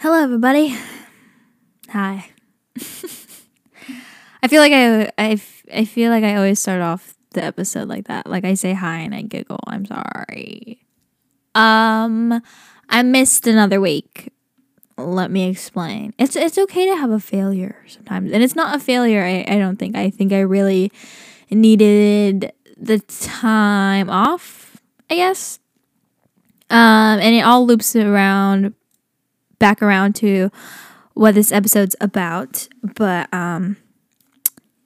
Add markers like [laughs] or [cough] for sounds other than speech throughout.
Hello, everybody. Hi. [laughs] I feel like I, I, I feel like I always start off the episode like that. Like I say hi and I giggle. I'm sorry. Um, I missed another week. Let me explain. It's it's okay to have a failure sometimes, and it's not a failure. I, I don't think. I think I really needed the time off. I guess. Um, and it all loops around back around to what this episode's about. But um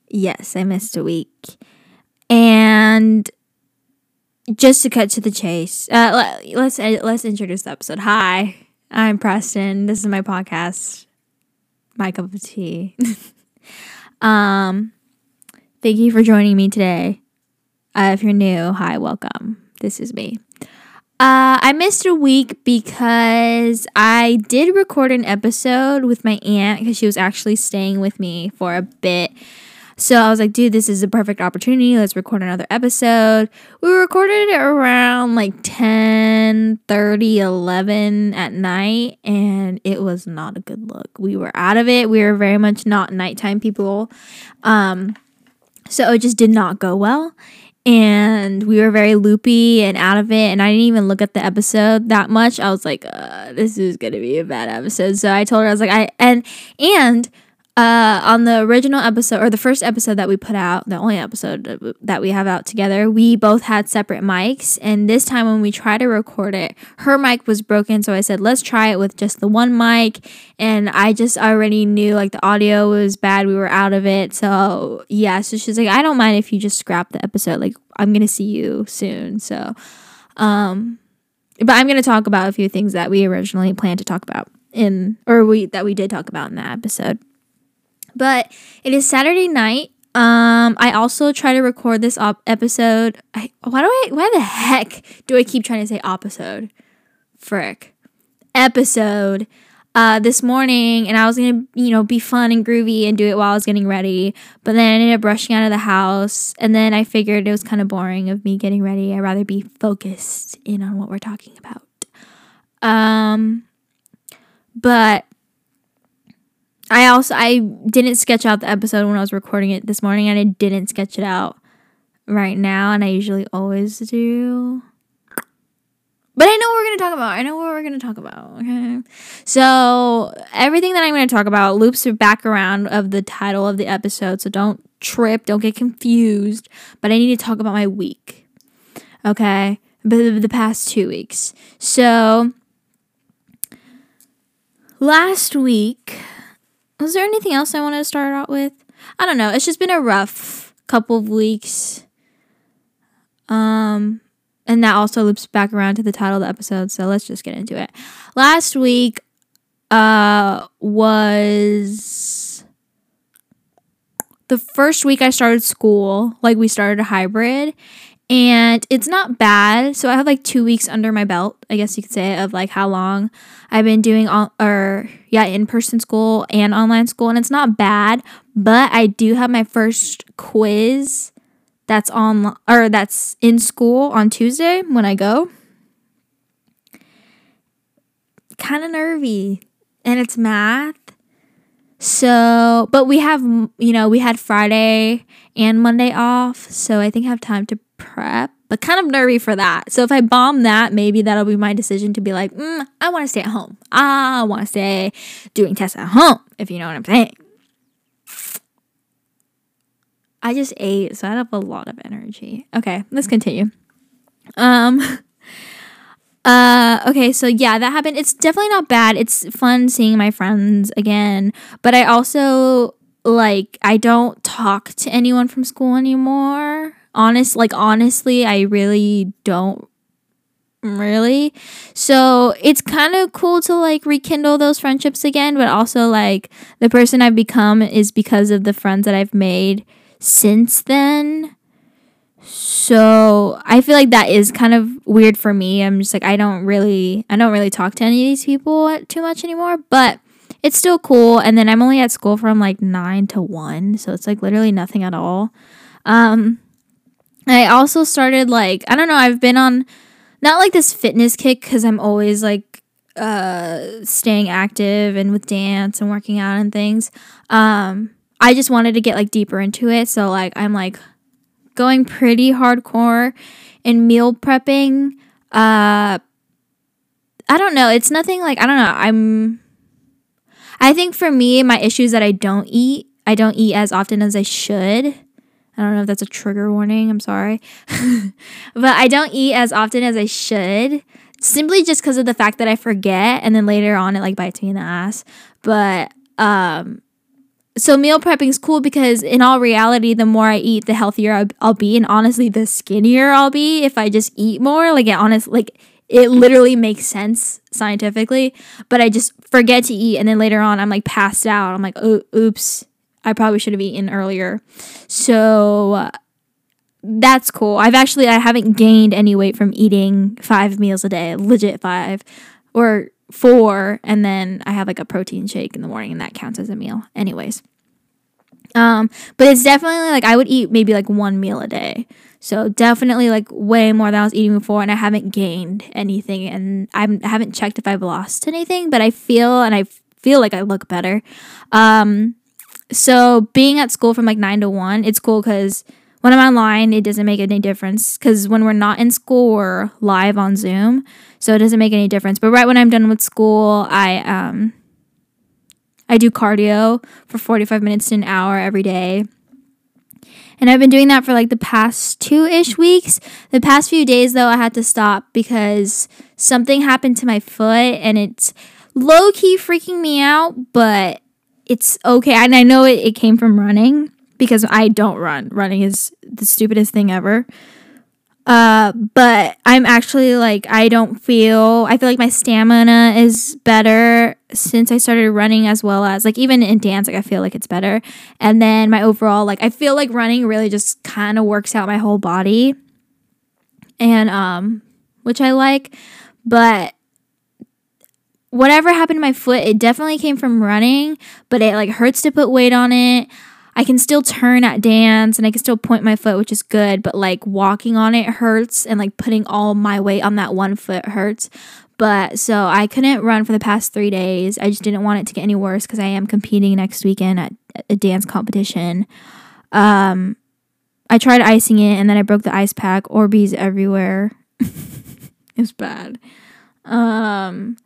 yes, I missed a week. And just to cut to the chase, uh, let, let's let's introduce the episode. Hi, I'm Prestin. This is my podcast, my cup of tea. [laughs] um, thank you for joining me today. Uh, if you're new, hi, welcome. This is me. Uh, I missed a week because I did record an episode with my aunt because she was actually staying with me for a bit. So I was like, dude, this is a perfect opportunity. Let's record another episode. We recorded it around like 10, 30, 11 at night, and it was not a good look. We were out of it. We were very much not nighttime people. Um, so it just did not go well and we were very loopy and out of it and i didn't even look at the episode that much. I was like uh, this is gonna be a bad episode. So i told her i was like i and and uh, on the original episode or the first episode that we put out, the only episode that we have out together, we both had separate mics. And this time when we tried to record it, her mic was broken. So I said, let's try it with just the one mic. And I just already knew like the audio was bad. We were out of it. So yeah, so she's like, I don't mind if you just scrap the episode. Like, I'm going to see you soon. So, um, but I'm going to talk about a few things that we originally planned to talk about in, or we, that we did talk about in that episode. But it is Saturday night. Um, I also try to record this op- episode. I, why do I? Why the heck do I keep trying to say episode? Frick, episode. Uh, this morning, and I was gonna, you know, be fun and groovy and do it while I was getting ready. But then I ended up rushing out of the house, and then I figured it was kind of boring of me getting ready. I'd rather be focused in on what we're talking about. Um, but I also I didn't sketch out the episode when I was recording it this morning and I didn't sketch it out right now and I usually always do. But I know what we're going to talk about. I know what we're going to talk about. Okay. So, everything that I'm going to talk about loops back around of the title of the episode. So, don't trip, don't get confused. But I need to talk about my week. Okay. The, the past two weeks. So, last week, was there anything else I wanted to start out with? I don't know. It's just been a rough couple of weeks. Um, and that also loops back around to the title of the episode. So let's just get into it. Last week, uh, was the first week I started school. Like we started a hybrid, and it's not bad. So I have like two weeks under my belt, I guess you could say, of like how long I've been doing all or yeah, in person school and online school, and it's not bad. But I do have my first quiz that's on or that's in school on Tuesday when I go. Kind of nervy, and it's math. So, but we have, you know, we had Friday and Monday off. So I think I have time to prep, but kind of nervy for that. So if I bomb that, maybe that'll be my decision to be like, mm, I want to stay at home. I want to stay doing tests at home, if you know what I'm saying. I just ate, so I have a lot of energy. Okay, let's continue. Um, [laughs] uh, okay, so yeah, that happened. It's definitely not bad. It's fun seeing my friends again, but I also like I don't talk to anyone from school anymore. Honest, like honestly, I really don't really. So it's kind of cool to like rekindle those friendships again, but also like the person I've become is because of the friends that I've made since then. So I feel like that is kind of weird for me. I'm just like I don't really I don't really talk to any of these people too much anymore, but it's still cool. And then I'm only at school from like nine to one, so it's like literally nothing at all. Um, I also started like I don't know. I've been on not like this fitness kick because I'm always like uh staying active and with dance and working out and things. Um I just wanted to get like deeper into it. So like I'm like going pretty hardcore in meal prepping. Uh I don't know. It's nothing like I don't know. I'm I think for me my issue is that I don't eat. I don't eat as often as I should. I don't know if that's a trigger warning. I'm sorry. [laughs] but I don't eat as often as I should simply just because of the fact that I forget and then later on it like bites me in the ass. But um so meal prepping is cool because in all reality the more I eat the healthier I'll, be and honestly the skinnier I'll be if I just eat more. Like it honest like it literally makes sense scientifically, but I just forget to eat and then later on I'm like passed out. I'm like, "Oh, oops. I probably should have eaten earlier." So that's cool. I've actually I haven't gained any weight from eating 5 meals a day, legit 5 or 4 and then I have like a protein shake in the morning and that counts as a meal. Anyways. Um but it's definitely like I would eat maybe like one meal a day. So definitely like way more than I was eating before and I haven't gained anything and I'm, I haven't checked if I've lost anything, but I feel and I feel like I look better. Um so being at school from like 9 to 1, it's cool cuz when I'm online, it doesn't make any difference because when we're not in school, we're live on Zoom, so it doesn't make any difference. But right when I'm done with school, I um I do cardio for 45 minutes to an hour every day. And I've been doing that for like the past two ish weeks. The past few days, though, I had to stop because something happened to my foot and it's low key freaking me out, but it's okay. And I know it, it came from running because I don't run. Running is the stupidest thing ever. Uh, but I'm actually like I don't feel I feel like my stamina is better since I started running as well as like even in dance like I feel like it's better. And then my overall like I feel like running really just kind of works out my whole body. And um which I like, but whatever happened to my foot, it definitely came from running, but it like hurts to put weight on it. I can still turn at dance and I can still point my foot, which is good, but like walking on it hurts and like putting all my weight on that one foot hurts. But so I couldn't run for the past three days. I just didn't want it to get any worse because I am competing next weekend at a dance competition. Um, I tried icing it and then I broke the ice pack. Orbeez everywhere. [laughs] it's bad. Um,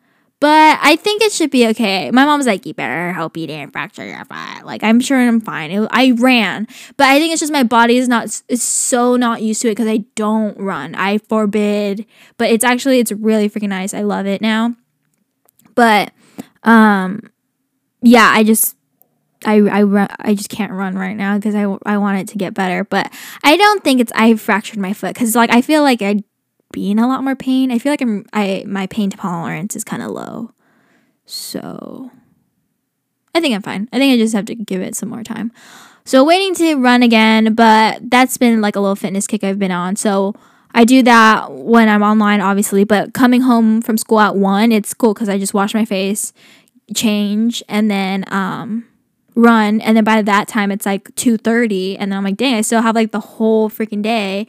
but I think it should be okay. My mom's like, you better hope you didn't fracture your foot. Like, I'm sure I'm fine. It, I ran, but I think it's just my body is not is so not used to it because I don't run. I forbid, but it's actually it's really freaking nice. I love it now. But, um, yeah, I just I I run, I just can't run right now because I I want it to get better. But I don't think it's I fractured my foot because like I feel like I be in a lot more pain. I feel like I'm I my pain tolerance is kind of low. So I think I'm fine. I think I just have to give it some more time. So waiting to run again, but that's been like a little fitness kick I've been on. So I do that when I'm online obviously, but coming home from school at 1, it's cool cuz I just wash my face, change and then um run and then by that time it's like 2:30 and then I'm like, "Dang, I still have like the whole freaking day."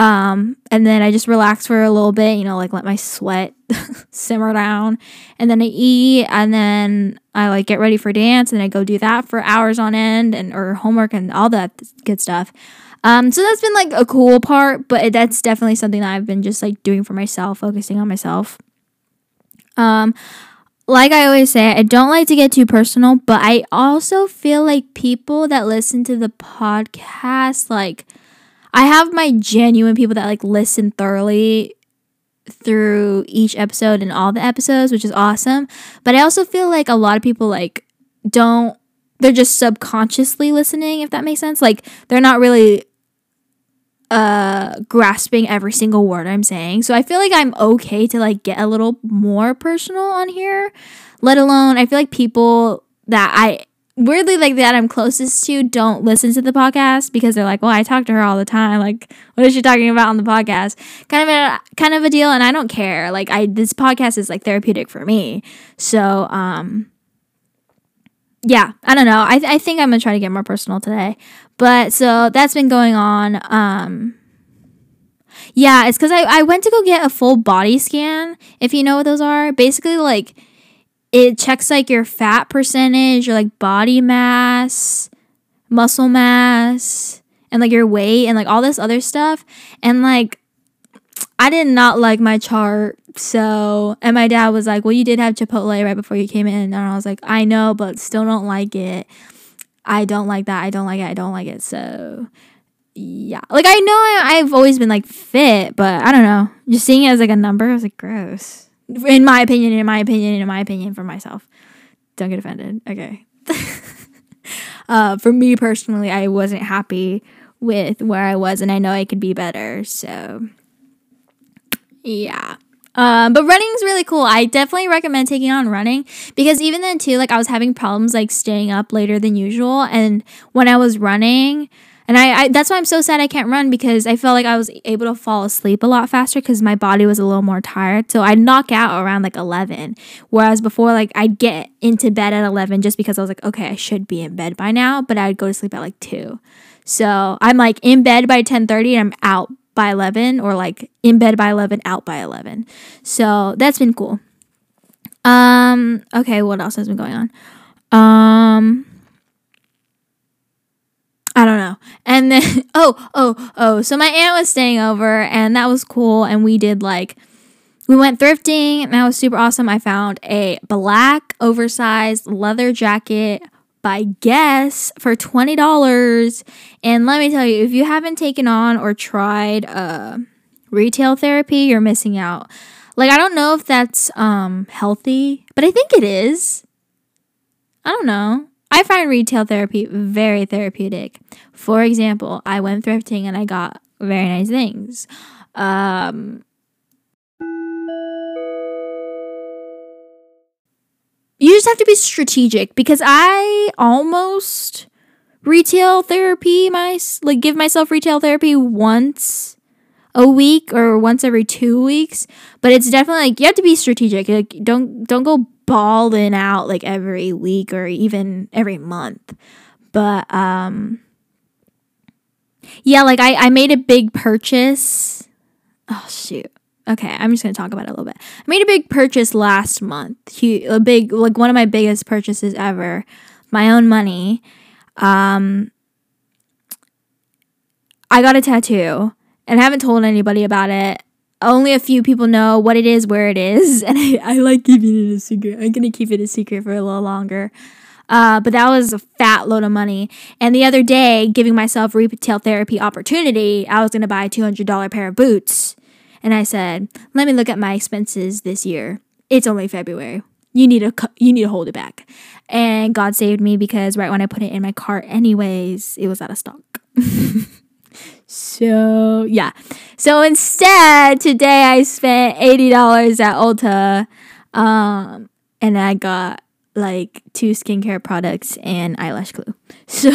Um, and then I just relax for a little bit, you know, like let my sweat [laughs] simmer down. And then I eat and then I like get ready for dance and I go do that for hours on end and or homework and all that good stuff. Um, so that's been like a cool part, but that's definitely something that I've been just like doing for myself, focusing on myself. Um, like I always say, I don't like to get too personal, but I also feel like people that listen to the podcast, like, I have my genuine people that like listen thoroughly through each episode and all the episodes, which is awesome. But I also feel like a lot of people like don't they're just subconsciously listening if that makes sense. Like they're not really uh grasping every single word I'm saying. So I feel like I'm okay to like get a little more personal on here. Let alone I feel like people that I weirdly like that I'm closest to don't listen to the podcast because they're like, well, I talk to her all the time. Like, what is she talking about on the podcast? Kind of a kind of a deal, and I don't care. Like, I this podcast is like therapeutic for me. So, um, yeah, I don't know. I I think I'm gonna try to get more personal today. But so that's been going on. Um, Yeah, it's because I, I went to go get a full body scan, if you know what those are. Basically, like, it checks like your fat percentage, your like body mass, muscle mass, and like your weight, and like all this other stuff. And like, I did not like my chart. So, and my dad was like, Well, you did have Chipotle right before you came in. And I was like, I know, but still don't like it. I don't like that. I don't like it. I don't like it. So, yeah. Like, I know I, I've always been like fit, but I don't know. Just seeing it as like a number, I was like, gross. In my opinion, in my opinion, in my opinion, for myself. Don't get offended. Okay. [laughs] uh, for me personally, I wasn't happy with where I was, and I know I could be better. So, yeah. Um, but running's really cool. I definitely recommend taking on running because even then too, like I was having problems like staying up later than usual, and when I was running, and I, I that's why I'm so sad I can't run because I felt like I was able to fall asleep a lot faster because my body was a little more tired. So I'd knock out around like 11, whereas before like I'd get into bed at 11 just because I was like, okay, I should be in bed by now, but I'd go to sleep at like two. So I'm like in bed by 10:30 and I'm out by 11 or like in bed by 11 out by 11 so that's been cool um okay what else has been going on um I don't know. And then [laughs] oh, oh, oh, so my aunt was staying over and that was cool and we did like we went thrifting and that was super awesome. I found a black oversized leather jacket by Guess for $20. And let me tell you, if you haven't taken on or tried uh, retail therapy, you're missing out. Like, I don't know if that's um, healthy, but I think it is. I don't know. I find retail therapy very therapeutic. For example, I went thrifting and I got very nice things. Um, you just have to be strategic because I almost retail therapy my like give myself retail therapy once a week or once every two weeks but it's definitely like you have to be strategic like don't don't go balling out like every week or even every month but um yeah like i i made a big purchase oh shoot Okay, I'm just gonna talk about it a little bit. I made a big purchase last month. A big, like one of my biggest purchases ever. My own money. Um, I got a tattoo, and I haven't told anybody about it. Only a few people know what it is, where it is, [laughs] and I, I like keeping it a secret. I'm gonna keep it a secret for a little longer. Uh, but that was a fat load of money. And the other day, giving myself retail therapy opportunity, I was gonna buy a $200 pair of boots and I said, "Let me look at my expenses this year. It's only February. You need to you need to hold it back." And God saved me because right when I put it in my cart anyways, it was out of stock. [laughs] so, yeah. So instead, today I spent $80 at Ulta um and I got like two skincare products and eyelash glue. [laughs] So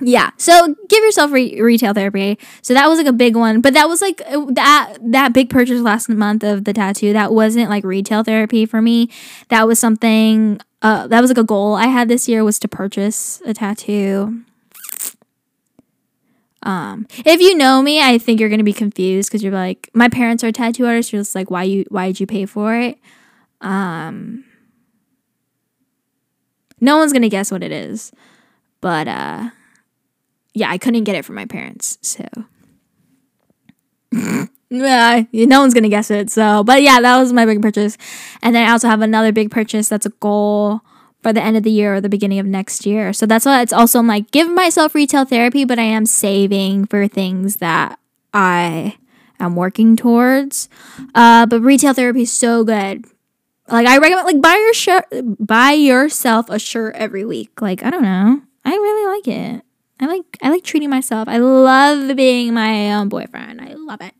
yeah. So give yourself re- retail therapy. So that was like a big one. But that was like uh, that that big purchase last month of the tattoo that wasn't like retail therapy for me. That was something uh that was like a goal i had this year was to purchase a tattoo um if you know me i think you're gonna be confused because you're like my parents are tattoo artists you're just like why you why did you pay for it um no one's gonna guess what it is but uh yeah, I couldn't get it from my parents. So [laughs] yeah, no one's gonna guess it. So, but yeah, that was my big purchase. And then I also have another big purchase that's a goal for the end of the year or the beginning of next year. So that's why it's also I'm like give myself retail therapy, but I am saving for things that I am working towards. Uh, but retail therapy is so good. Like I recommend like buy your shirt buy yourself a shirt every week. Like I don't know. I really like it. I like I like treating myself. I love being my own boyfriend. I love it.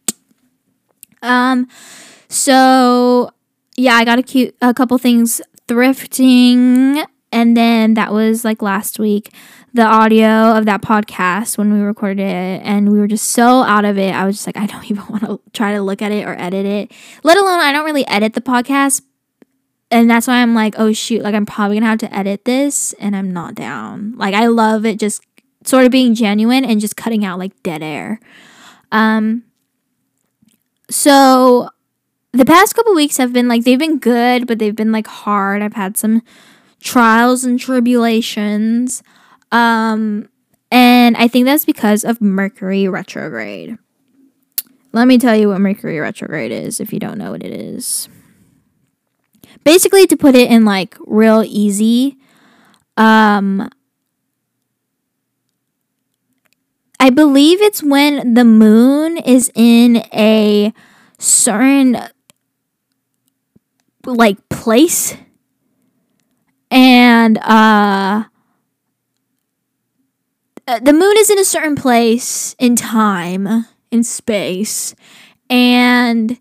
Um so yeah, I got a cute a couple things thrifting and then that was like last week the audio of that podcast when we recorded it and we were just so out of it. I was just like I don't [laughs] even want to try to look at it or edit it. Let alone I don't really edit the podcast. And that's why I'm like, oh shoot, like I'm probably to have to edit this and I'm not down. Like I love it just sort of being genuine and just cutting out like dead air. Um, so the past couple weeks have been like they've been good, but they've been like hard. I've had some trials and tribulations. Um, and I think that's because of Mercury retrograde. Let me tell you what Mercury retrograde is if you don't know what it is. Basically, to put it in like real easy, um, I believe it's when the moon is in a certain like place and uh the moon is in a certain place in time in space and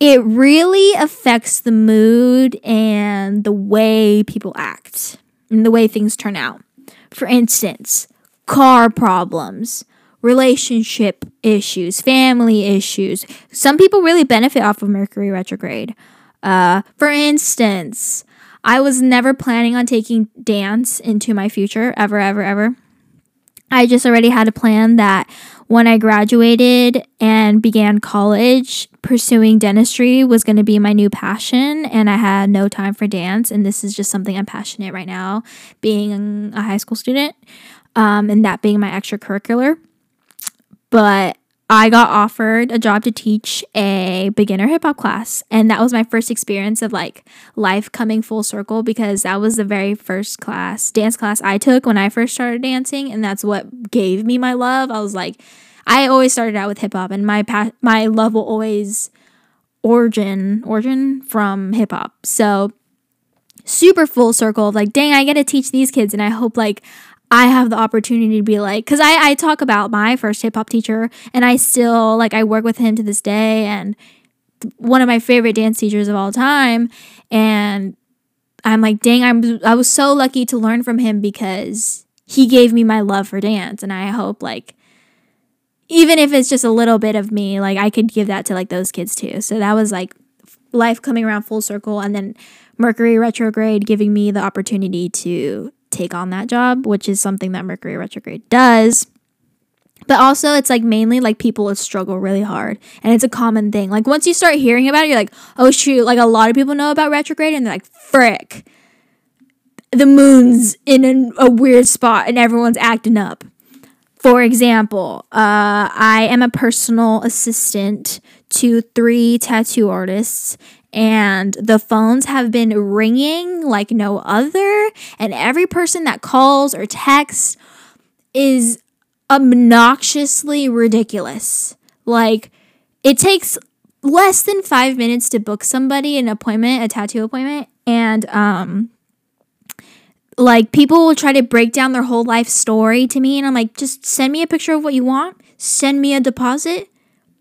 it really affects the mood and the way people act and the way things turn out. For instance, car problems, relationship issues, family issues. Some people really benefit off of Mercury retrograde. Uh, for instance, I was never planning on taking dance into my future, ever, ever, ever. I just already had a plan that when I graduated and began college, pursuing dentistry was going to be my new passion, and I had no time for dance. And this is just something I'm passionate right now, being a high school student, um, and that being my extracurricular. But I got offered a job to teach a beginner hip hop class. And that was my first experience of like life coming full circle because that was the very first class, dance class I took when I first started dancing. And that's what gave me my love. I was like, I always started out with hip hop, and my pa- my love will always origin origin from hip hop. So super full circle of like, dang, I get to teach these kids, and I hope like I have the opportunity to be like, because I, I talk about my first hip hop teacher, and I still like I work with him to this day, and one of my favorite dance teachers of all time, and I'm like, dang, I'm I was so lucky to learn from him because he gave me my love for dance, and I hope like even if it's just a little bit of me, like I could give that to like those kids too. So that was like life coming around full circle and then Mercury retrograde giving me the opportunity to take on that job, which is something that Mercury retrograde does. But also, it's like mainly like people struggle really hard, and it's a common thing. Like once you start hearing about it, you're like, oh shoot! Like a lot of people know about retrograde, and they're like, frick, the moon's in a, a weird spot, and everyone's acting up. For example, uh, I am a personal assistant to three tattoo artists, and the phones have been ringing like no other. And every person that calls or texts is obnoxiously ridiculous. Like, it takes less than five minutes to book somebody an appointment, a tattoo appointment, and um, like people will try to break down their whole life story to me and I'm like just send me a picture of what you want, send me a deposit,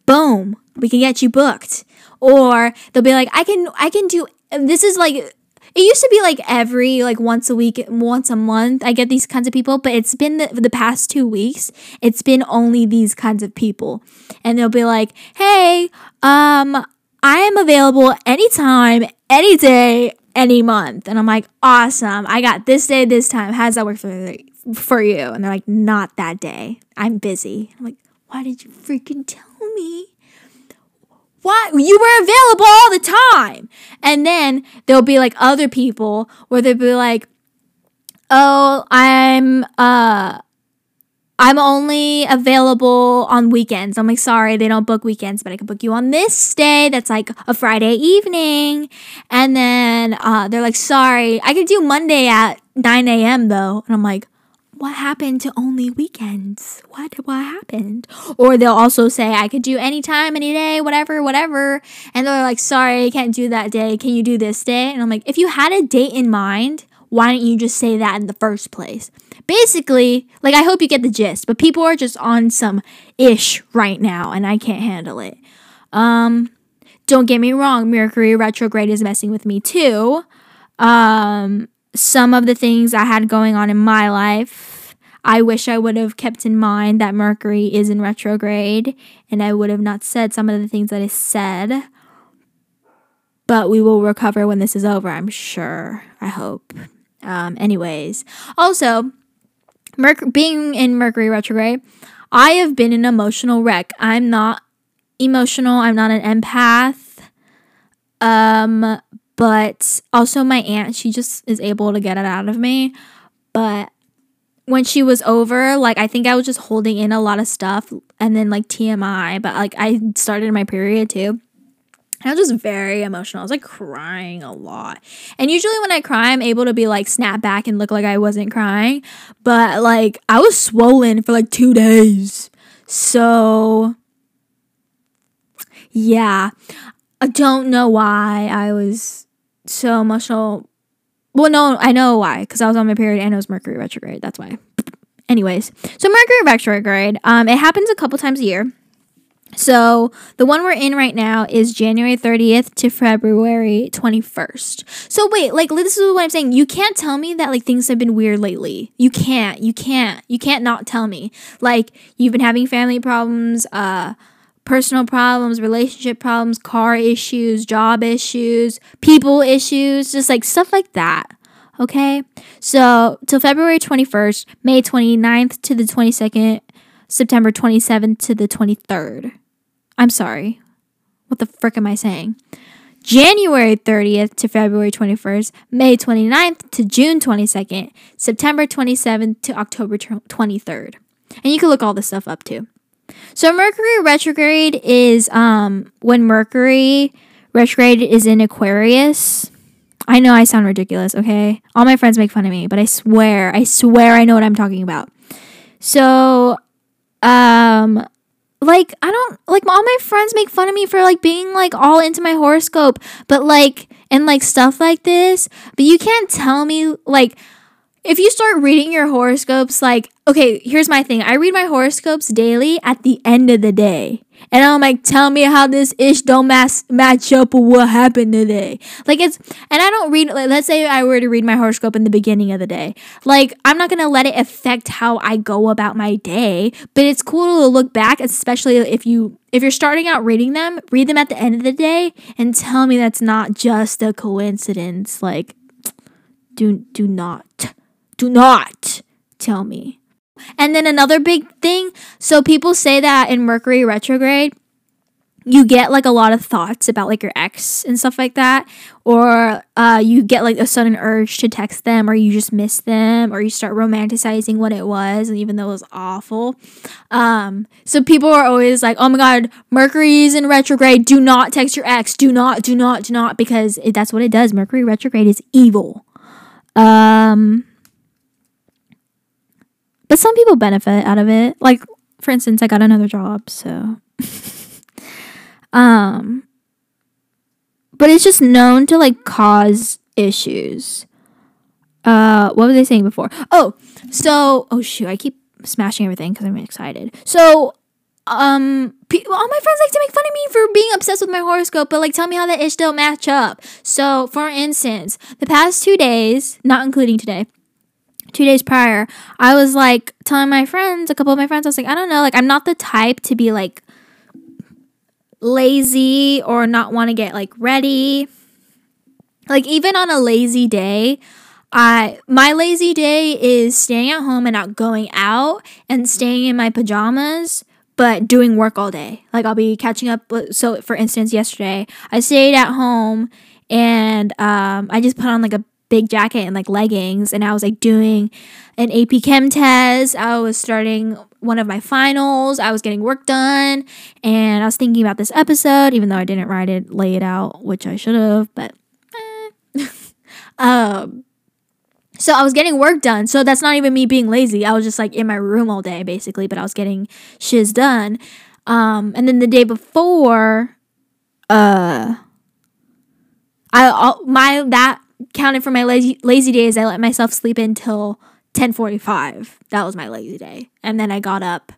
boom, we can get you booked. Or they'll be like I can I can do this is like it used to be like every like once a week, once a month. I get these kinds of people, but it's been the, the past two weeks. It's been only these kinds of people, and they'll be like, "Hey, um, I am available anytime, any day, any month. And I'm like, awesome. I got this day, this time. How does that work for, for you? And they're like, not that day. I'm busy. I'm like, why did you freaking tell me? What? You were available all the time. And then there'll be like other people where they'll be like, oh, I'm, uh, I'm only available on weekends. I'm like, sorry, they don't book weekends, but I can book you on this day that's like a Friday evening. And then uh, they're like, sorry, I can do Monday at 9 a.m. though. And I'm like, what happened to only weekends? What what happened? Or they'll also say I could do any time, any day, whatever, whatever. And they're like, sorry, I can't do that day. Can you do this day? And I'm like, if you had a date in mind, why don't you just say that in the first place? Basically, like I hope you get the gist, but people are just on some ish right now and I can't handle it. Um don't get me wrong, Mercury retrograde is messing with me too. Um some of the things I had going on in my life, I wish I would have kept in mind that Mercury is in retrograde and I would have not said some of the things that I said. But we will recover when this is over, I'm sure. I hope. Um, anyways, also, Merc- being in Mercury retrograde, I have been an emotional wreck. I'm not emotional. I'm not an empath. Um, but also my aunt, she just is able to get it out of me. But when she was over, like I think I was just holding in a lot of stuff and then like TMI, but like I started my period too. I was just very emotional. I was like crying a lot. And usually when I cry, I'm able to be like snap back and look like I wasn't crying. But like I was swollen for like two days. So yeah. I don't know why I was so emotional. Well, no, I know why. Because I was on my period and it was Mercury retrograde. That's why. Anyways, so Mercury retrograde, um, it happens a couple times a year. So the one we're in right now is January 30th to February 21st. So wait, like this is what I'm saying. You can't tell me that like things have been weird lately. You can't. You can't. You can't not tell me. Like you've been having family problems, uh personal problems, relationship problems, car issues, job issues, people issues, just like stuff like that. Okay? So, till February 21st, May 29th to the 22nd, September 27th to the 23rd. I'm sorry. What the frick am I saying? January 30th to February 21st, May 29th to June 22nd, September 27th to October 23rd. And you can look all this stuff up too. So Mercury retrograde is um when Mercury retrograde is in Aquarius. I know I sound ridiculous, okay? All my friends make fun of me, but I swear, I swear I know what I'm talking about. So um like I don't like all my friends make fun of me for like being like all into my horoscope, but like and like stuff like this, but you can't tell me like if you start reading your horoscopes like okay, here's my thing. I read my horoscopes daily at the end of the day. And I'm like, tell me how this ish don't match match up with what happened today. Like it's, and I don't read. Like, let's say I were to read my horoscope in the beginning of the day. Like I'm not gonna let it affect how I go about my day. But it's cool to look back, especially if you if you're starting out reading them. Read them at the end of the day and tell me that's not just a coincidence. Like, do do not, do not tell me. And then another big thing so people say that in Mercury retrograde, you get like a lot of thoughts about like your ex and stuff like that or uh, you get like a sudden urge to text them or you just miss them or you start romanticizing what it was and even though it was awful. Um, so people are always like oh my god mercury's in retrograde. Do not text your ex. Do not do not do not because it, that's what it does. Mercury retrograde is evil. Um but some people benefit out of it. Like for instance, I got another job, so [laughs] um but it's just known to like cause issues. Uh what was I saying before? Oh, so oh shoot, I keep smashing everything cuz I'm excited. So um pe- all my friends like to make fun of me for being obsessed with my horoscope but like tell me how that ish don't match up so for instance the past two days not including today two days prior, I was like telling my friends, a couple of my friends, I was like, I don't know, like I'm not the type to be like lazy or not want to get like ready. Like even on a lazy day, I my lazy day is staying at home and not going out and staying in my pajamas but doing work all day. Like I'll be catching up. So for instance, yesterday I stayed at home and um, I just put on like a big jacket and like leggings and I was like doing an AP Chem test. I was starting one of my finals. I was getting work done and I was thinking about this episode even though I didn't write it, lay it out, which I should have, but eh. [laughs] um so I was getting work done. So that's not even me being lazy. I was just like in my room all day basically, but I was getting shiz done. Um and then the day before uh I all, my that counted for my lazy lazy days. I let myself sleep until 10:45. That was my lazy day. And then I got up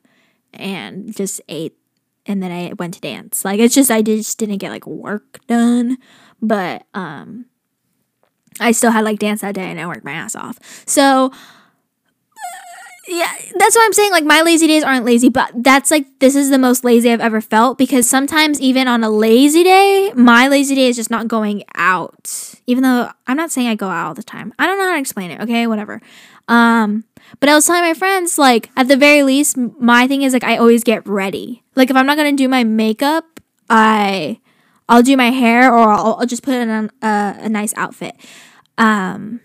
and just ate and then I went to dance. Like it's just I just didn't get like work done, but um I still had like dance that day and I worked my ass off. So yeah, that's what I'm saying. Like my lazy days aren't lazy, but that's like this is the most lazy I've ever felt because sometimes even on a lazy day, my lazy day is just not going out. Even though I'm not saying I go out all the time. I don't know how to explain it. Okay, whatever. Um, but I was telling my friends like at the very least, my thing is like I always get ready. Like if I'm not gonna do my makeup, I I'll do my hair or I'll, I'll just put on a, a nice outfit. Um,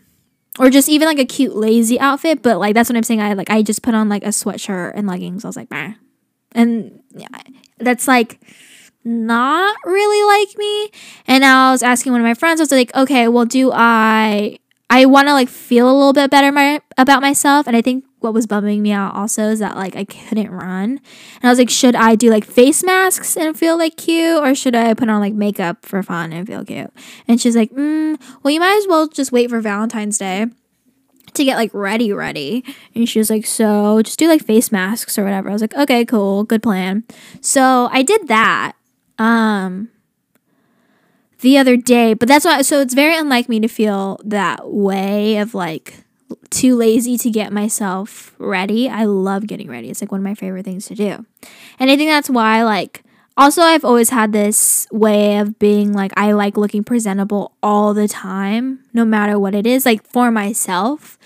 or just even like a cute lazy outfit but like that's what i'm saying. I like i just put on like a sweatshirt and leggings. I was like bah. and yeah, that's like not really like me. And i was asking one of my friends i was like okay well do i i want to like feel a little bit better my, about myself? And i think what was bumming me out also is that like I couldn't run. And I was like, should I do like face masks and feel like cute? Or should I put on like makeup for fun and feel cute? And she's like, mm, well, you might as well just wait for Valentine's Day to get like ready ready. And she was like so just do like face masks or whatever. I was like okay cool good plan. So i did that um the other day. But that's why so it's very unlike me to feel that way of like too lazy to get myself ready. I love getting ready. It's like one of my favorite things to do. And I think that's why like also I've always had this way of being like I like looking presentable all the time, no matter what it is. Like for myself,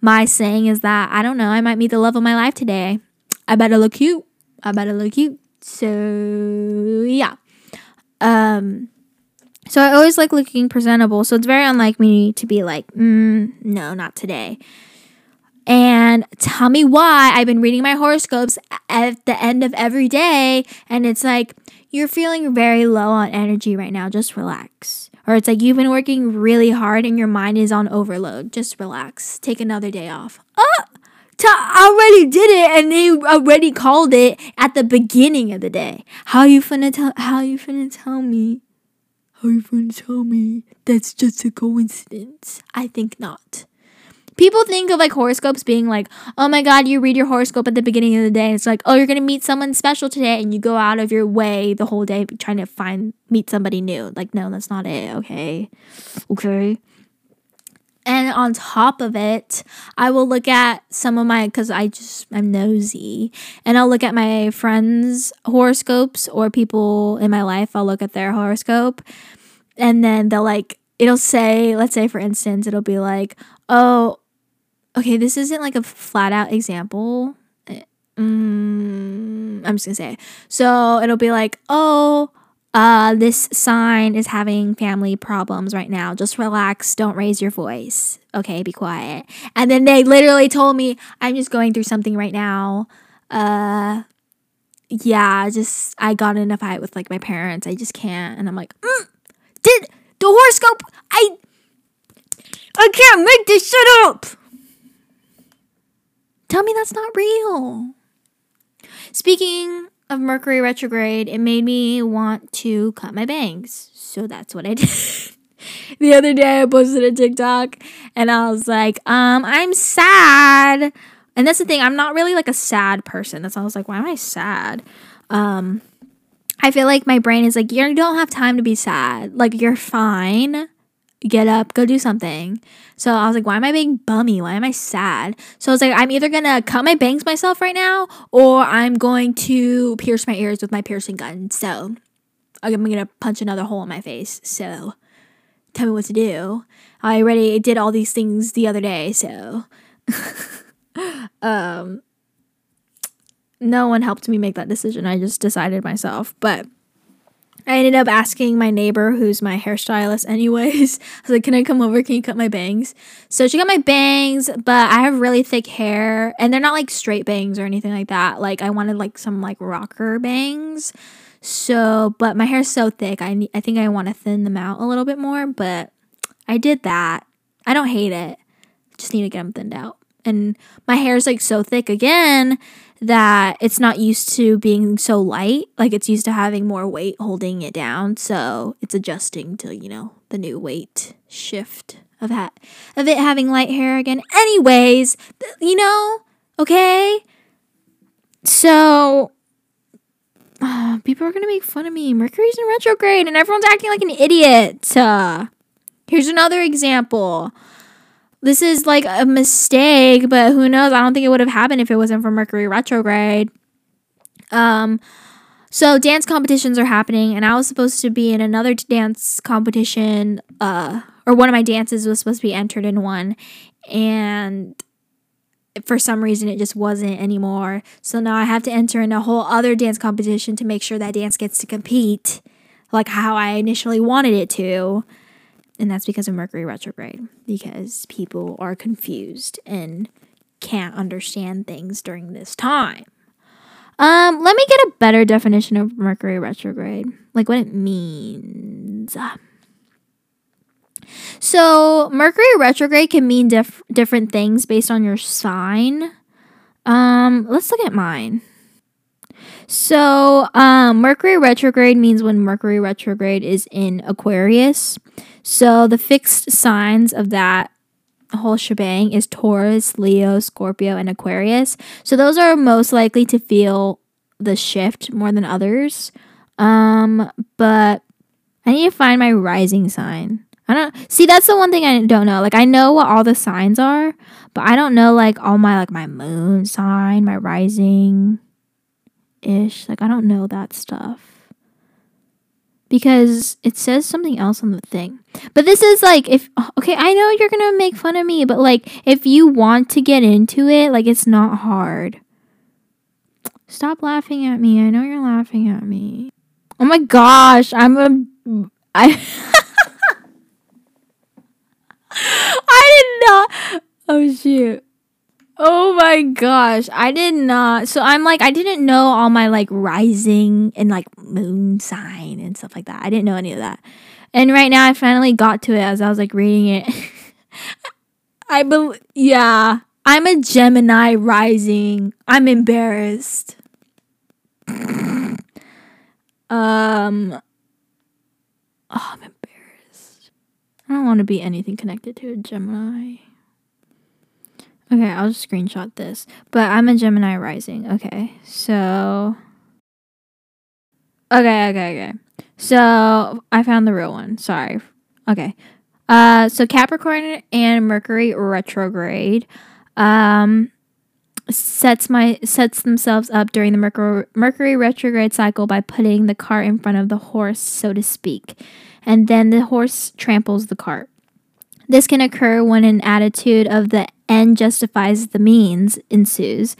my saying is that I don't know, I might meet the love of my life today. I better look cute. I better look cute. So yeah. Um so I always like looking presentable. So it's very unlike me to be like, mm, no, not today. And tell me why I've been reading my horoscopes at the end of every day. And it's like, you're feeling very low on energy right now. Just relax. Or it's like, you've been working really hard and your mind is on overload. Just relax. Take another day off. Oh, t- already did it and they already called it at the beginning of the day. How you finna tell, how you finna tell me gonna tell me that's just a coincidence? I think not. People think of like horoscopes being like, oh my god, you read your horoscope at the beginning of the day. It's like, oh, you're gonna meet someone special today, and you go out of your way the whole day trying to find meet somebody new. Like, no, that's not it. Okay, okay. And on top of it, I will look at some of my, because I just, I'm nosy, and I'll look at my friends' horoscopes or people in my life. I'll look at their horoscope, and then they'll like, it'll say, let's say for instance, it'll be like, oh, okay, this isn't like a flat out example. Mm, I'm just gonna say. So it'll be like, oh, uh, this sign is having family problems right now. Just relax. Don't raise your voice. Okay, be quiet. And then they literally told me, I'm just going through something right now. Uh, yeah, just I got in a fight with like my parents. I just can't. And I'm like, mm, did the horoscope? I I can't make this shit up. Tell me that's not real. Speaking of Mercury retrograde, it made me want to cut my bangs. So that's what I [laughs] did. the other day I posted a TikTok and I was like, um, I'm sad. And that's the thing, I'm not really like a sad person. That's why I was like, why am I sad? Um, I feel like my brain is like, you don't have time to be sad. Like, you're fine get up, go do something. So I was like, why am I being bummy? Why am I sad? So I was like, I'm either gonna cut my bangs myself right now or I'm going to pierce my ears with my piercing gun. So I'm gonna punch another hole in my face. So tell me what to do. I already did all these things the other day, so [laughs] um no one helped me make that decision. I just decided myself. But I ended up asking my neighbor, who's my hairstylist, anyways. [laughs] I was like, Can I come over? Can you cut my bangs? So she got my bangs, but I have really thick hair, and they're not like straight bangs or anything like that. Like, I wanted like some like rocker bangs. So, but my hair's so thick, I, I think I want to thin them out a little bit more, but I did that. I don't hate it, just need to get them thinned out. And my hair is like so thick again that it's not used to being so light. Like it's used to having more weight holding it down. So it's adjusting to, you know, the new weight shift of that of it having light hair again. Anyways, you know, okay? So uh, people are gonna make fun of me. Mercury's in retrograde and everyone's acting like an idiot. Uh, here's another example. This is like a mistake, but who knows? I don't think it would have happened if it wasn't for Mercury retrograde. Um, so dance competitions are happening, and I was supposed to be in another dance competition. Uh, or one of my dances was supposed to be entered in one, and for some reason it just wasn't anymore. So now I have to enter in a whole other dance competition to make sure that dance gets to compete like how I initially wanted it to. And that's because of Mercury retrograde, because people are confused and can't understand things during this time. Um, let me get a better definition of Mercury retrograde, like what it means. So, Mercury retrograde can mean diff- different things based on your sign. Um, let's look at mine. So, um, Mercury retrograde means when Mercury retrograde is in Aquarius. So, the fixed signs of that whole shebang is Taurus, Leo, Scorpio, and Aquarius. So, those are most likely to feel the shift more than others. Um, but I need to find my rising sign. I don't see that's the one thing I don't know. Like I know what all the signs are, but I don't know like all my like my moon sign, my rising ish. Like I don't know that stuff. Because it says something else on the thing. But this is like if okay, I know you're going to make fun of me, but like if you want to get into it, like it's not hard. Stop laughing at me. I know you're laughing at me. Oh my gosh, I'm a I [laughs] I did not. Oh shoot. Oh my gosh. I did not. So I'm like, I didn't know all my like rising and like moon sign and stuff like that. I didn't know any of that. And right now I finally got to it as I was like reading it. [laughs] I believe, yeah. I'm a Gemini rising. I'm embarrassed. [laughs] um, oh, I'm embarrassed. I don't want to be anything connected to a Gemini. Okay, I'll just screenshot this. But I'm a Gemini rising. Okay, so. Okay, okay, okay. So I found the real one. Sorry. Okay. Uh, so Capricorn and Mercury retrograde. Um, sets my sets themselves up during the Mercury, Mercury retrograde cycle by putting the cart in front of the horse, so to speak, and then the horse tramples the cart. This can occur when an attitude of the end justifies the means ensues,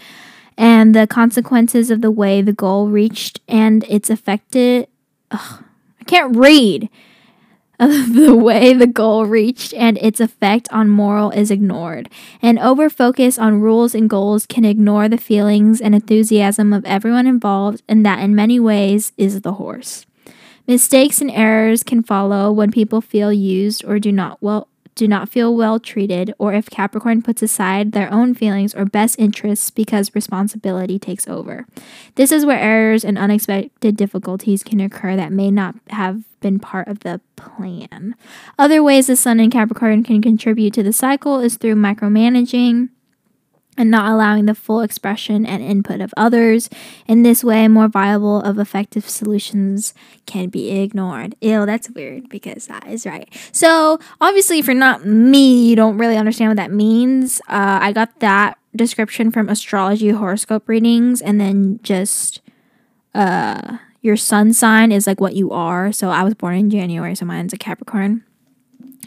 and the consequences of the way the goal reached and its affected. Ugh, I can't read [laughs] of the way the goal reached and its effect on moral is ignored. An over focus on rules and goals can ignore the feelings and enthusiasm of everyone involved, and that in many ways is the horse. Mistakes and errors can follow when people feel used or do not well do not feel well treated, or if Capricorn puts aside their own feelings or best interests because responsibility takes over. This is where errors and unexpected difficulties can occur that may not have been part of the plan. Other ways the Sun in Capricorn can contribute to the cycle is through micromanaging and not allowing the full expression and input of others. In this way, more viable of effective solutions can be ignored. Ew, that's weird because that is right. So, obviously, if you're not me, you don't really understand what that means. Uh, I got that description from astrology horoscope readings and then just uh your sun sign is like what you are. So I was born in January, so mine's a Capricorn.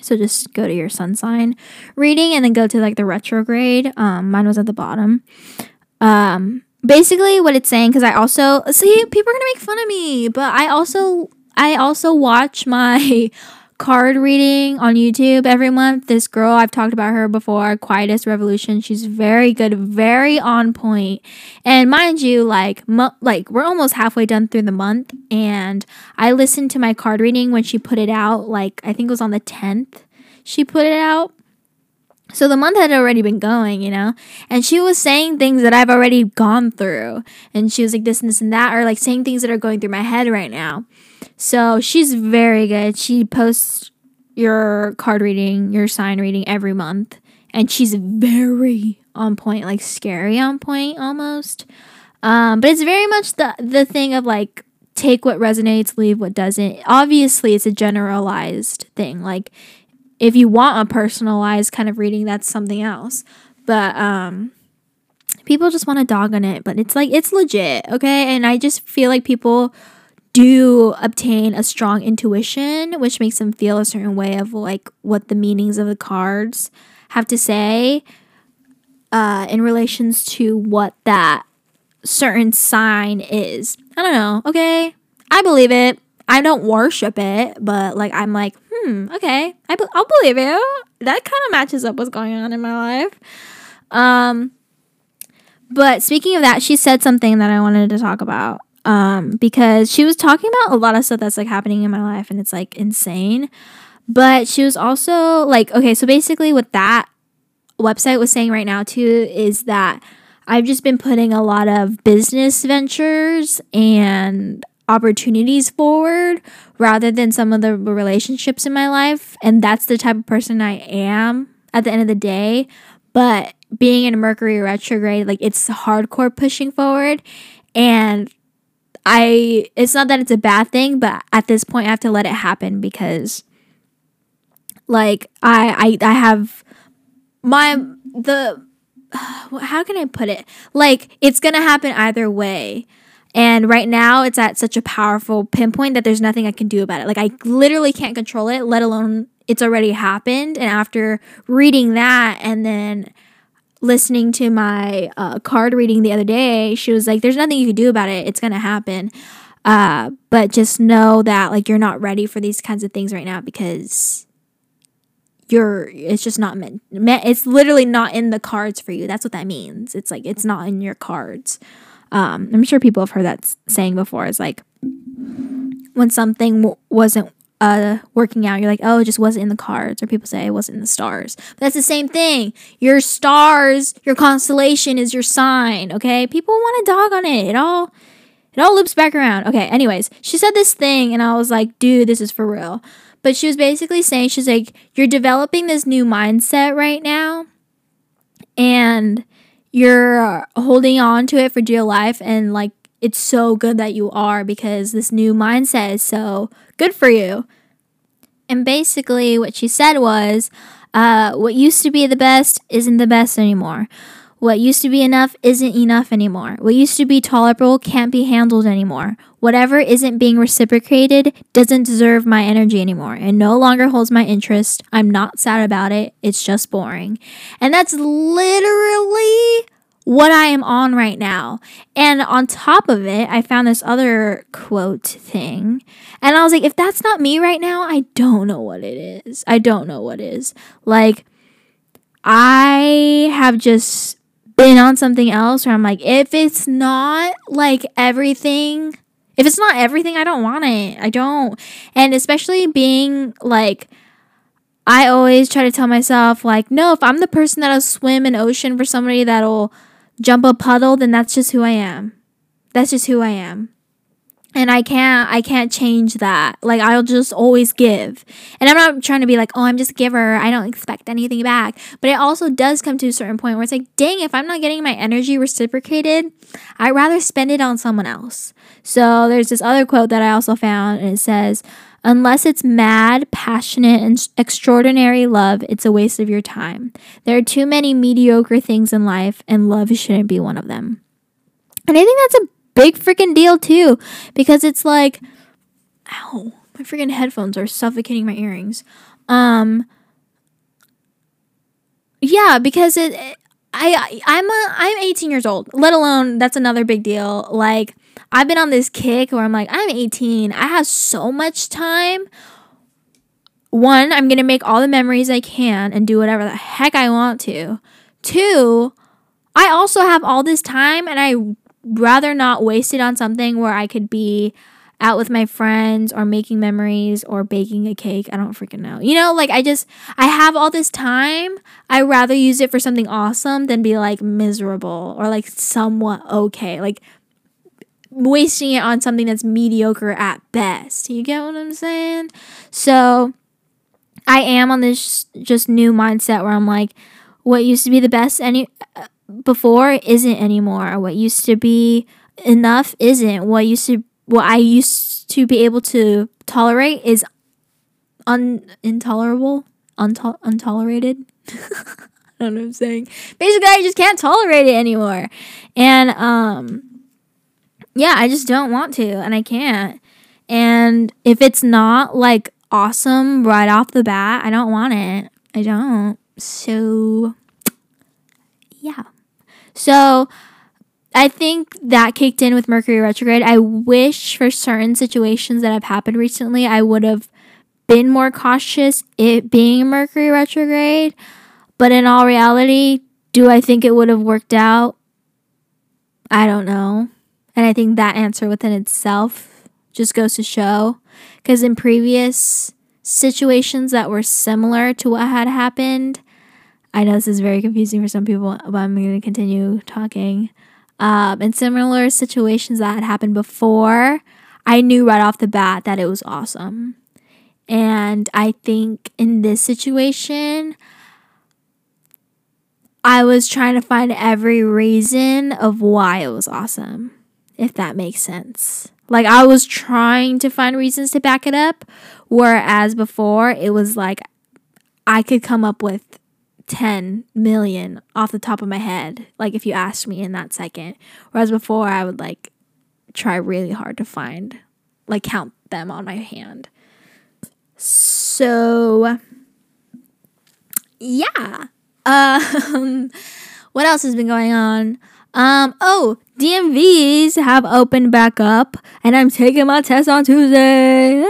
So just go to your sun sign reading and then go to like the retrograde. Um, mine was at the bottom. Um, basically what it's saying because I also see people are gonna make fun of me, but I also I also watch my card reading on YouTube every month. This girl, I've talked about her before, Quietest Revolution. She's very good, very on point. And mind you, like mo- like we're almost halfway done through the month and I listened to my card reading when she put it out like I think it was on the 10th. She put it out. So the month had already been going, you know? And she was saying things that I've already gone through. And she was like this and this and that or like saying things that are going through my head right now. So she's very good. She posts your card reading, your sign reading every month. And she's very on point, like scary on point almost. Um, but it's very much the the thing of like take what resonates, leave what doesn't. Obviously, it's a generalized thing. Like if you want a personalized kind of reading, that's something else. But um people just want to dog on it, but it's like it's legit, okay? And I just feel like people do obtain a strong intuition, which makes them feel a certain way of like what the meanings of the cards have to say uh, in relations to what that certain sign is. I don't know. Okay, I believe it. I don't worship it, but like I'm like, hmm, okay, I be- I'll believe it. That kind of matches up what's going on in my life. Um, but speaking of that, she said something that I wanted to talk about um, because she was talking about a lot of stuff that's like happening in my life and it's like insane. But she was also like, okay, so basically, what that website was saying right now, too, is that I've just been putting a lot of business ventures and opportunities forward rather than some of the relationships in my life. And that's the type of person I am at the end of the day. But being in Mercury retrograde, like it's hardcore pushing forward. And I it's not that it's a bad thing, but at this point I have to let it happen because like I I I have my the [sighs] how can I put it? Like it's going to happen either way. And right now it's at such a powerful pinpoint that there's nothing I can do about it. Like I literally can't control it, let alone it's already happened and after reading that and then listening to my uh, card reading the other day, she was like, "There's nothing you can do about it. It's gonna happen." Uh, but just know that like you're not ready for these kinds of things right now because you're it's just not meant, it's literally not in the cards for you that's what that means it's like it's not in your cards um i'm sure people have heard that saying before it's like when something w- wasn't uh, working out, you're like, oh, it just wasn't in the cards, or people say it wasn't in the stars. But that's the same thing. Your stars, your constellation is your sign. Okay, people want to dog on it. It all, it all loops back around. Okay. Anyways, she said this thing, and I was like, dude, this is for real. But she was basically saying, she's like, you're developing this new mindset right now, and you're holding on to it for dear life, and like it's so good that you are because this new mindset is so good for you. And basically, what she said was, uh, what used to be the best isn't the best anymore. What used to be enough isn't enough anymore. What used to be tolerable can't be handled anymore. Whatever isn't being reciprocated doesn't deserve my energy anymore and no longer holds my interest. I'm not sad about it. It's just boring. And that's literally what I am on right now. And on top of it, I found this other quote thing. And I was like, if that's not me right now, I don't know what it is. I don't know what is. Like, I have just been on something else where I'm like, if it's not like everything, if it's not everything, I don't want it. I don't. And especially being like, I always try to tell myself, like, no, if I'm the person that'll swim an ocean for somebody that'll jump a puddle, then that's just who I am. That's just who I am. And I can't I can't change that. Like I'll just always give. And I'm not trying to be like, "Oh, I'm just a giver. I don't expect anything back." But it also does come to a certain point where it's like, "Dang, if I'm not getting my energy reciprocated, I'd rather spend it on someone else." So, there's this other quote that I also found and it says, Unless it's mad, passionate, and extraordinary love, it's a waste of your time. There are too many mediocre things in life, and love shouldn't be one of them. And I think that's a big freaking deal, too, because it's like, ow, my freaking headphones are suffocating my earrings. Um, yeah, because it, I I'm a I'm 18 years old. Let alone that's another big deal. Like I've been on this kick where I'm like, I'm 18. I have so much time. One, I'm going to make all the memories I can and do whatever the heck I want to. Two, I also have all this time and I rather not waste it on something where I could be out with my friends or making memories or baking a cake. I don't freaking know. You know, like I just I have all this time. I rather use it for something awesome than be like miserable or like somewhat okay. Like wasting it on something that's mediocre at best. You get what I'm saying? So I am on this just new mindset where I'm like, what used to be the best any uh, before isn't anymore. What used to be enough isn't. What used to what I used to be able to tolerate is un intolerable, untol- untolerated. [laughs] I don't know what I'm saying. Basically, I just can't tolerate it anymore. And um yeah, I just don't want to and I can't. And if it's not like awesome right off the bat, I don't want it. I don't. So yeah. So I think that kicked in with Mercury retrograde. I wish for certain situations that have happened recently, I would have been more cautious it being Mercury retrograde. But in all reality, do I think it would have worked out? I don't know. And I think that answer within itself just goes to show. Because in previous situations that were similar to what had happened, I know this is very confusing for some people, but I'm going to continue talking. Um, in similar situations that had happened before, I knew right off the bat that it was awesome. And I think in this situation, I was trying to find every reason of why it was awesome, if that makes sense. Like I was trying to find reasons to back it up, whereas before it was like I could come up with 10 million off the top of my head, like if you asked me in that second. Whereas before I would like try really hard to find, like count them on my hand. So, yeah. [laughs] Um, what else has been going on? Um, oh, DMVs have opened back up, and I'm taking my test on Tuesday.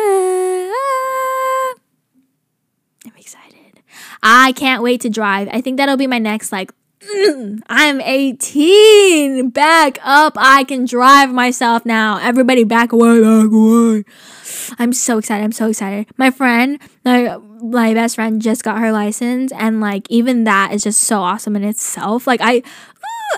I'm excited. I can't wait to drive. I think that'll be my next like. [clears throat] I'm 18. Back up. I can drive myself now. Everybody back away, back away. I'm so excited. I'm so excited. My friend, my, my best friend just got her license and like even that is just so awesome in itself. Like I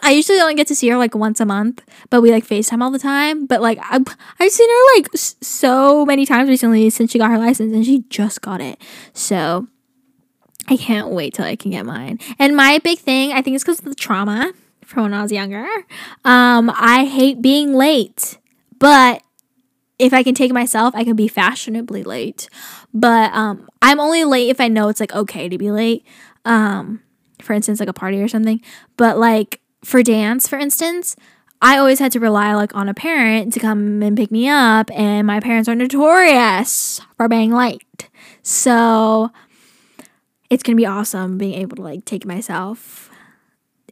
I usually only get to see her like once a month, but we like FaceTime all the time. But like I've, I've seen her like so many times recently since she got her license and she just got it. So I can't wait till I can get mine. And my big thing, I think it's because of the trauma from when I was younger. Um, I hate being late, but if I can take myself, I can be fashionably late. But um, I'm only late if I know it's like okay to be late. Um, for instance, like a party or something. But like for dance, for instance, I always had to rely like on a parent to come and pick me up, and my parents are notorious for being late. So it's gonna be awesome being able to like take myself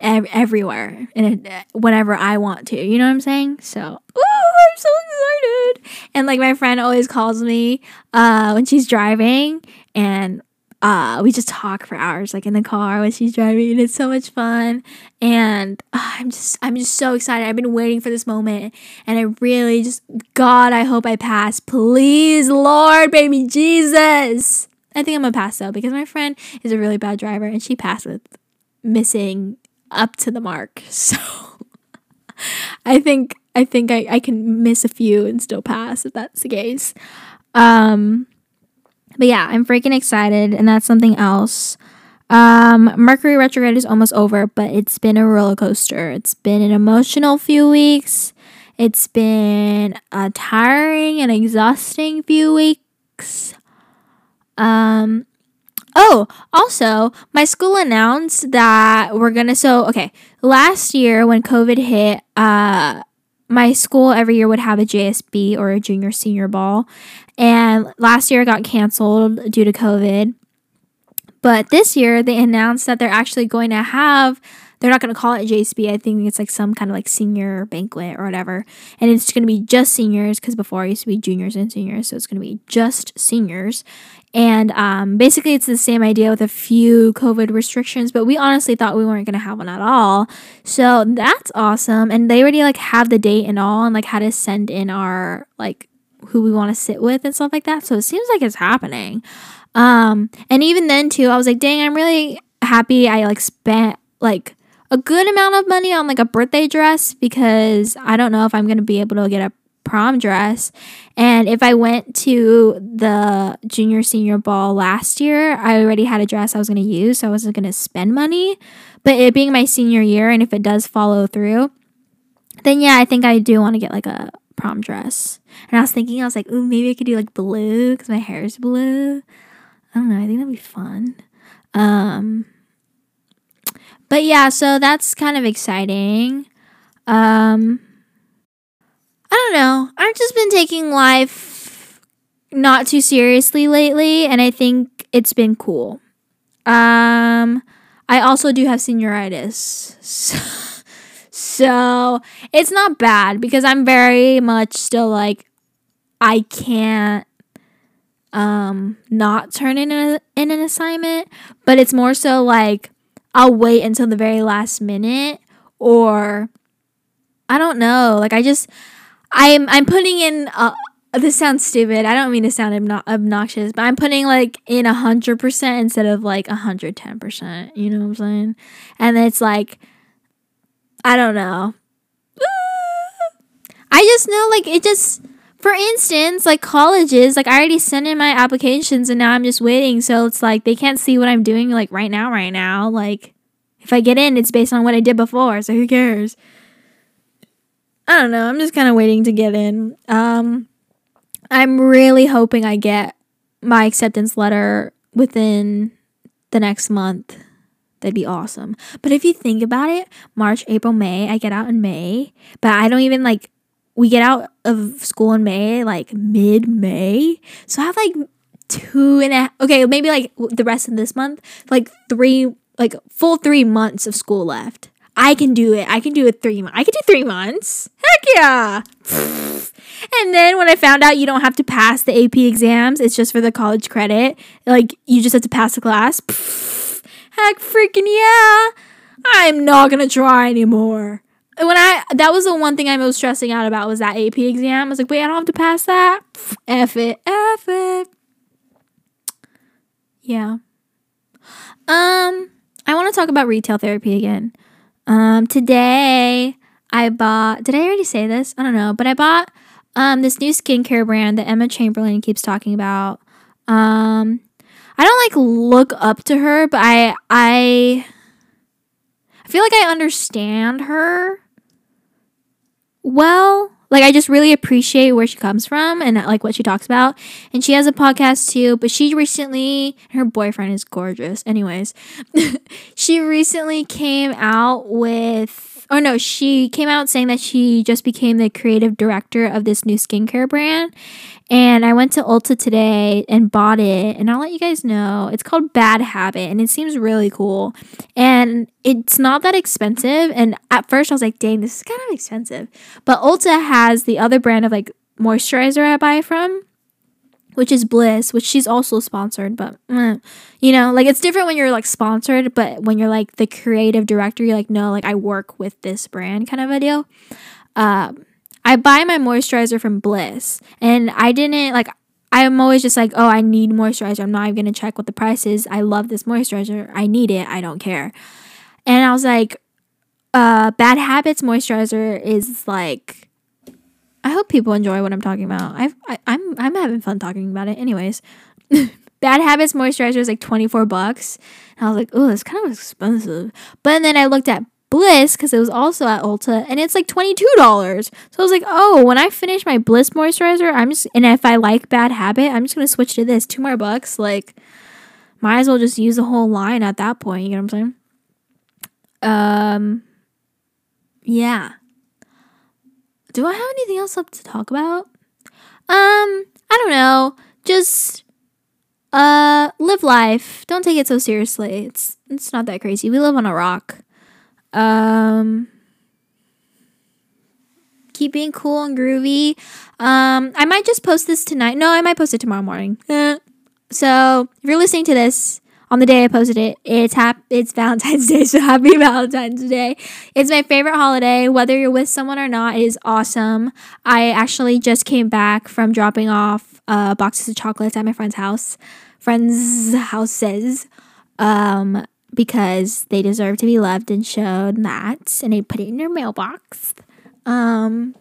ev- everywhere and whenever I want to. You know what I'm saying? So, ooh, I'm so excited. And like my friend always calls me uh, when she's driving, and uh, we just talk for hours, like in the car when she's driving, and it's so much fun. And uh, I'm just, I'm just so excited. I've been waiting for this moment, and I really just, God, I hope I pass. Please, Lord, baby Jesus. I think I'm gonna pass though because my friend is a really bad driver, and she passed with missing up to the mark. [laughs] So I think I think I, I can miss a few and still pass if that's the case. Um but yeah, I'm freaking excited and that's something else. Um Mercury retrograde is almost over, but it's been a roller coaster. It's been an emotional few weeks. It's been a tiring and exhausting few weeks. Um Oh, also, my school announced that we're gonna. So, okay, last year when COVID hit, uh, my school every year would have a JSB or a junior senior ball, and last year it got canceled due to COVID. But this year they announced that they're actually going to have they're not going to call it JSB. I think it's like some kind of like senior banquet or whatever. And it's going to be just seniors because before it used to be juniors and seniors. So it's going to be just seniors. And um, basically, it's the same idea with a few COVID restrictions, but we honestly thought we weren't going to have one at all. So that's awesome. And they already like have the date and all, and like how to send in our like who we want to sit with and stuff like that. So it seems like it's happening. Um, and even then too, I was like, dang, I'm really happy I like spent like a good amount of money on like a birthday dress because I don't know if I'm going to be able to get a prom dress. And if I went to the junior senior ball last year, I already had a dress I was going to use, so I wasn't going to spend money. But it being my senior year, and if it does follow through, then yeah, I think I do want to get like a prom dress. And I was thinking, I was like, ooh, maybe I could do like blue because my hair is blue. I don't know. I think that'd be fun. Um, but yeah, so that's kind of exciting. Um, I don't know. I've just been taking life not too seriously lately, and I think it's been cool. Um, I also do have senioritis. So, [laughs] so it's not bad because I'm very much still like I can't um not turn in, a, in an assignment, but it's more so like I'll wait until the very last minute or I don't know. Like I just I'm I'm putting in uh this sounds stupid. I don't mean to sound obno- obnoxious, but I'm putting like in a hundred percent instead of like a hundred ten percent. You know what I'm saying? And it's like, I don't know. I just know like it just. For instance, like colleges, like I already sent in my applications and now I'm just waiting. So it's like they can't see what I'm doing like right now, right now. Like if I get in, it's based on what I did before. So who cares? I don't know. I'm just kind of waiting to get in. Um, I'm really hoping I get my acceptance letter within the next month. That'd be awesome. But if you think about it, March, April, May, I get out in May, but I don't even like we get out of school in May, like mid May. So I have like two and a okay, maybe like the rest of this month, like three, like full three months of school left. I can do it. I can do it three months. I can do three months. Heck yeah. [laughs] And then when I found out you don't have to pass the AP exams, it's just for the college credit. Like you just have to pass the class. [laughs] Heck freaking yeah. I'm not gonna try anymore. When I that was the one thing I'm most stressing out about was that AP exam. I was like, wait, I don't have to pass that? F it. F it. Yeah. Um, I want to talk about retail therapy again. Um, today I bought. Did I already say this? I don't know, but I bought um this new skincare brand that Emma Chamberlain keeps talking about. Um, I don't like look up to her, but I I I feel like I understand her well. Like I just really appreciate where she comes from and uh, like what she talks about. And she has a podcast too, but she recently her boyfriend is gorgeous. Anyways, [laughs] she recently came out with oh no, she came out saying that she just became the creative director of this new skincare brand. And I went to Ulta today and bought it, and I'll let you guys know. It's called Bad Habit, and it seems really cool. And it's not that expensive. And at first, I was like, dang, this is kind of expensive. But Ulta has the other brand of like moisturizer I buy from which is Bliss, which she's also sponsored, but eh, you know, like it's different when you're like sponsored, but when you're like the creative director, you're like, no, like I work with this brand kind of a deal. Um, I buy my moisturizer from Bliss, and I didn't like. I'm always just like, oh, I need moisturizer. I'm not even gonna check what the price is. I love this moisturizer. I need it. I don't care. And I was like, uh, Bad Habits moisturizer is like I hope people enjoy what I'm talking about. I've, I, I'm I'm having fun talking about it. Anyways, [laughs] Bad Habits moisturizer is like 24 bucks. And I was like, oh, it's kind of expensive. But then I looked at Bliss because it was also at Ulta and it's like $22. So I was like, oh, when I finish my Bliss moisturizer, I'm just, and if I like Bad Habit, I'm just going to switch to this. Two more bucks. Like, might as well just use the whole line at that point. You know what I'm saying? Um, yeah do I have anything else up to talk about? Um, I don't know. Just uh live life. Don't take it so seriously. It's it's not that crazy. We live on a rock. Um keep being cool and groovy. Um I might just post this tonight. No, I might post it tomorrow morning. so, if you're listening to this on the day I posted it. It's hap- it's Valentine's Day, so happy [laughs] Valentine's Day. It's my favorite holiday. Whether you're with someone or not, it is awesome. I actually just came back from dropping off uh, boxes of chocolates at my friend's house, friends' houses, um, because they deserve to be loved and shown that, and they put it in their mailbox. Um,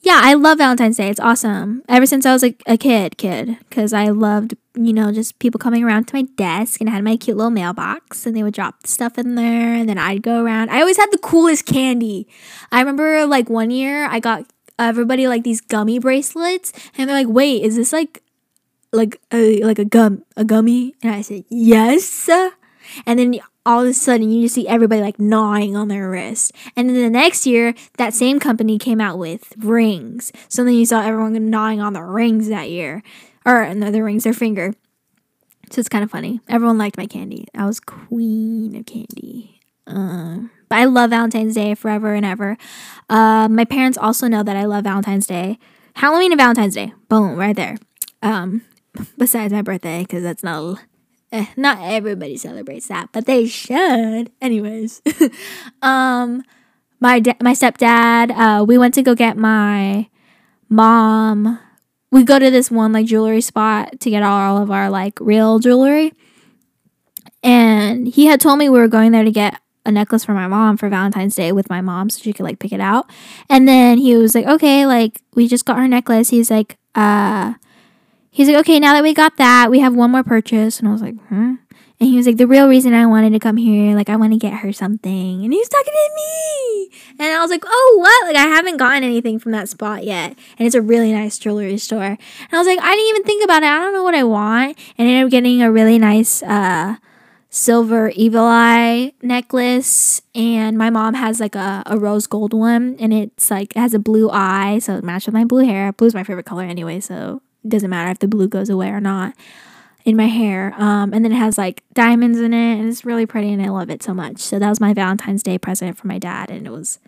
yeah, I love Valentine's Day. It's awesome. Ever since I was like a kid, kid, because I loved, you know, just people coming around to my desk and I had my cute little mailbox and they would drop stuff in there and then I'd go around. I always had the coolest candy. I remember like one year I got everybody like these gummy bracelets and they're like, wait, is this like like a like a gum a gummy?" And I said, "Yes." And then all of a sudden, you just see everybody like gnawing on their wrist. And then the next year, that same company came out with rings. So then you saw everyone gnawing on the rings that year, or no, the rings, their finger. So it's kind of funny. Everyone liked my candy. I was queen of candy. Um, but I love Valentine's Day forever and ever. Uh, my parents also know that I love Valentine's Day. Halloween and Valentine's Day. Boom, right there. Um, besides my birthday, because that's not eh, not everybody celebrates that, but they should. Anyways, [laughs] um, my da- my stepdad, uh, we went to go get my mom. We go to this one like jewelry spot to get all of our like real jewelry, and he had told me we were going there to get a necklace for my mom for Valentine's Day with my mom so she could like pick it out. And then he was like, okay, like we just got her necklace. He's like, uh, he's like, okay, now that we got that, we have one more purchase. And I was like, hmm. And he was like, the real reason I wanted to come here, like, I want to get her something. And he was talking to me. And I was like, oh, what? Like, I haven't gotten anything from that spot yet. And it's a really nice jewelry store. And I was like, I didn't even think about it. I don't know what I want. And I ended up getting a really nice, uh, silver evil eye necklace and my mom has like a, a rose gold one and it's like it has a blue eye so it matches with my blue hair blue's my favorite color anyway so doesn't matter if the blue goes away or not in my hair um, and then it has like diamonds in it and it's really pretty and i love it so much so that was my valentine's day present for my dad and it was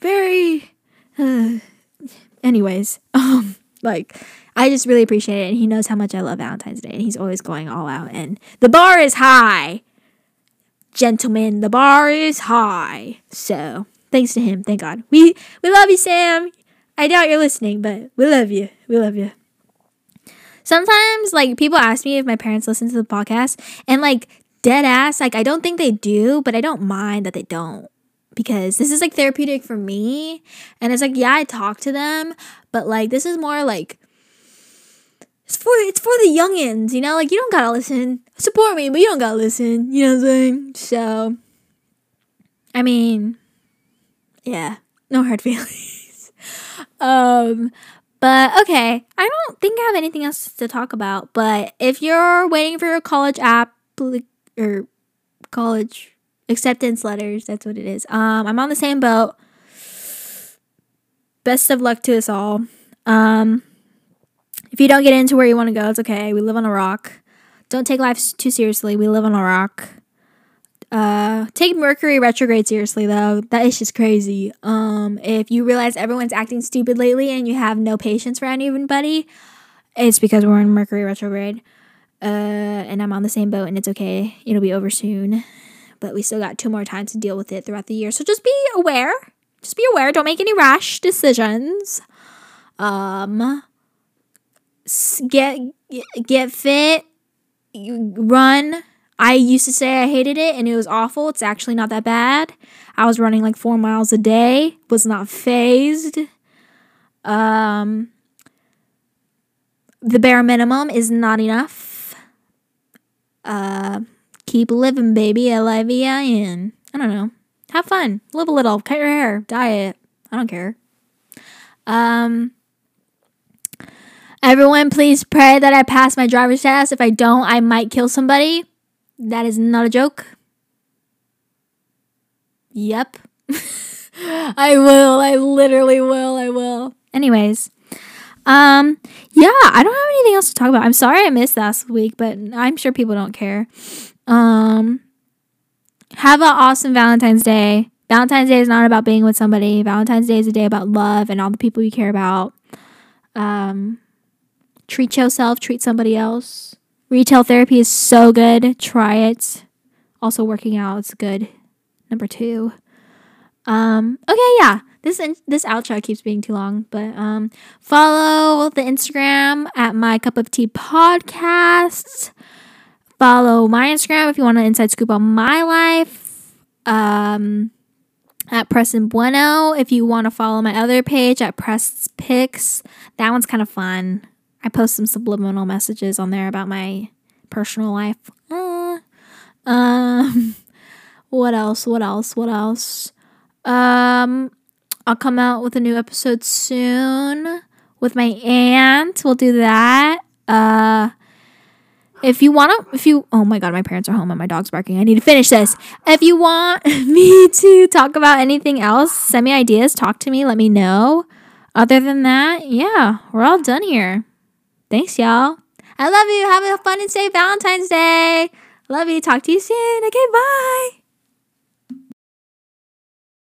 very uh, anyways [laughs] um like I just really appreciate it. And he knows how much I love Valentine's Day. And he's always going all out. And the bar is high. Gentlemen, the bar is high. So thanks to him. Thank God. We we love you, Sam. I doubt you're listening, but we love you. We love you. Sometimes like people ask me if my parents listen to the podcast and like dead ass, like I don't think they do, but I don't mind that they don't because this is like therapeutic for me. And it's like, yeah, I talk to them, but like this is more like it's for it's for the youngins, you know. Like you don't gotta listen. Support me, but you don't gotta listen. You know what I'm saying? So, I mean, yeah, no hard [laughs] feelings. um, but okay, I don't think I have anything else to talk about. But if you're waiting for your college app or college acceptance letters, that's what it is. Um, I'm on the same boat. Best of luck to us all. Um, if you don't get into where you want to go, it's okay. We live on a rock. Don't take life too seriously. We live on a rock. Uh, take Mercury retrograde seriously though. That is just crazy. Um, if you realize everyone's acting stupid lately and you have no patience for anybody, it's because we're in Mercury retrograde. Uh, and I'm on the same boat, and it's okay. It'll be over soon, but we still got two more times to deal with it throughout the year. So just be aware. Just be aware. Don't make any rash decisions. Um, get get fit, run. I used to say I hated it and it was awful. It's actually not that bad. I was running like 4 miles a day, was not phased. Um the bare minimum is not enough. Uh keep living, baby. L I V I N. I don't know. Have fun. Live a little. Cut your hair. Diet. I don't care. Um Everyone, please pray that I pass my driver's test. If I don't, I might kill somebody. That is not a joke. Yep. [laughs] I will. I literally will. I will. Anyways, um, yeah, I don't have anything else to talk about. I'm sorry I missed last week, but I'm sure people don't care. Um, have an awesome Valentine's Day. Valentine's Day is not about being with somebody. Valentine's Day is a day about love and all the people you care about. Um, treat yourself, treat somebody else. Retail therapy is so good. Try it. Also, working out is good. Number two. Um, okay, yeah. This in- this outro keeps being too long, but um, follow the Instagram at my cup of tea podcast. Follow my Instagram if you want an inside scoop on my life. Um, at Prestin Bueno. If you want to follow my other page at Press Pics, that one's kind of fun. I post some subliminal messages on there about my personal life. Uh, um, [laughs] what else? What else? What else? Um, I'll come out with a new episode soon with my aunt. We'll do that. Uh, if you want to, if you, oh my God, my parents are home and my dog's barking. I need to finish this. If you want [laughs] me to talk about anything else, send me ideas, talk to me, let me know. Other than that, yeah, we're all done here. Thanks, y'all. I love you. Have a fun and safe Valentine's Day. Love you. Talk to you soon. Okay, bye.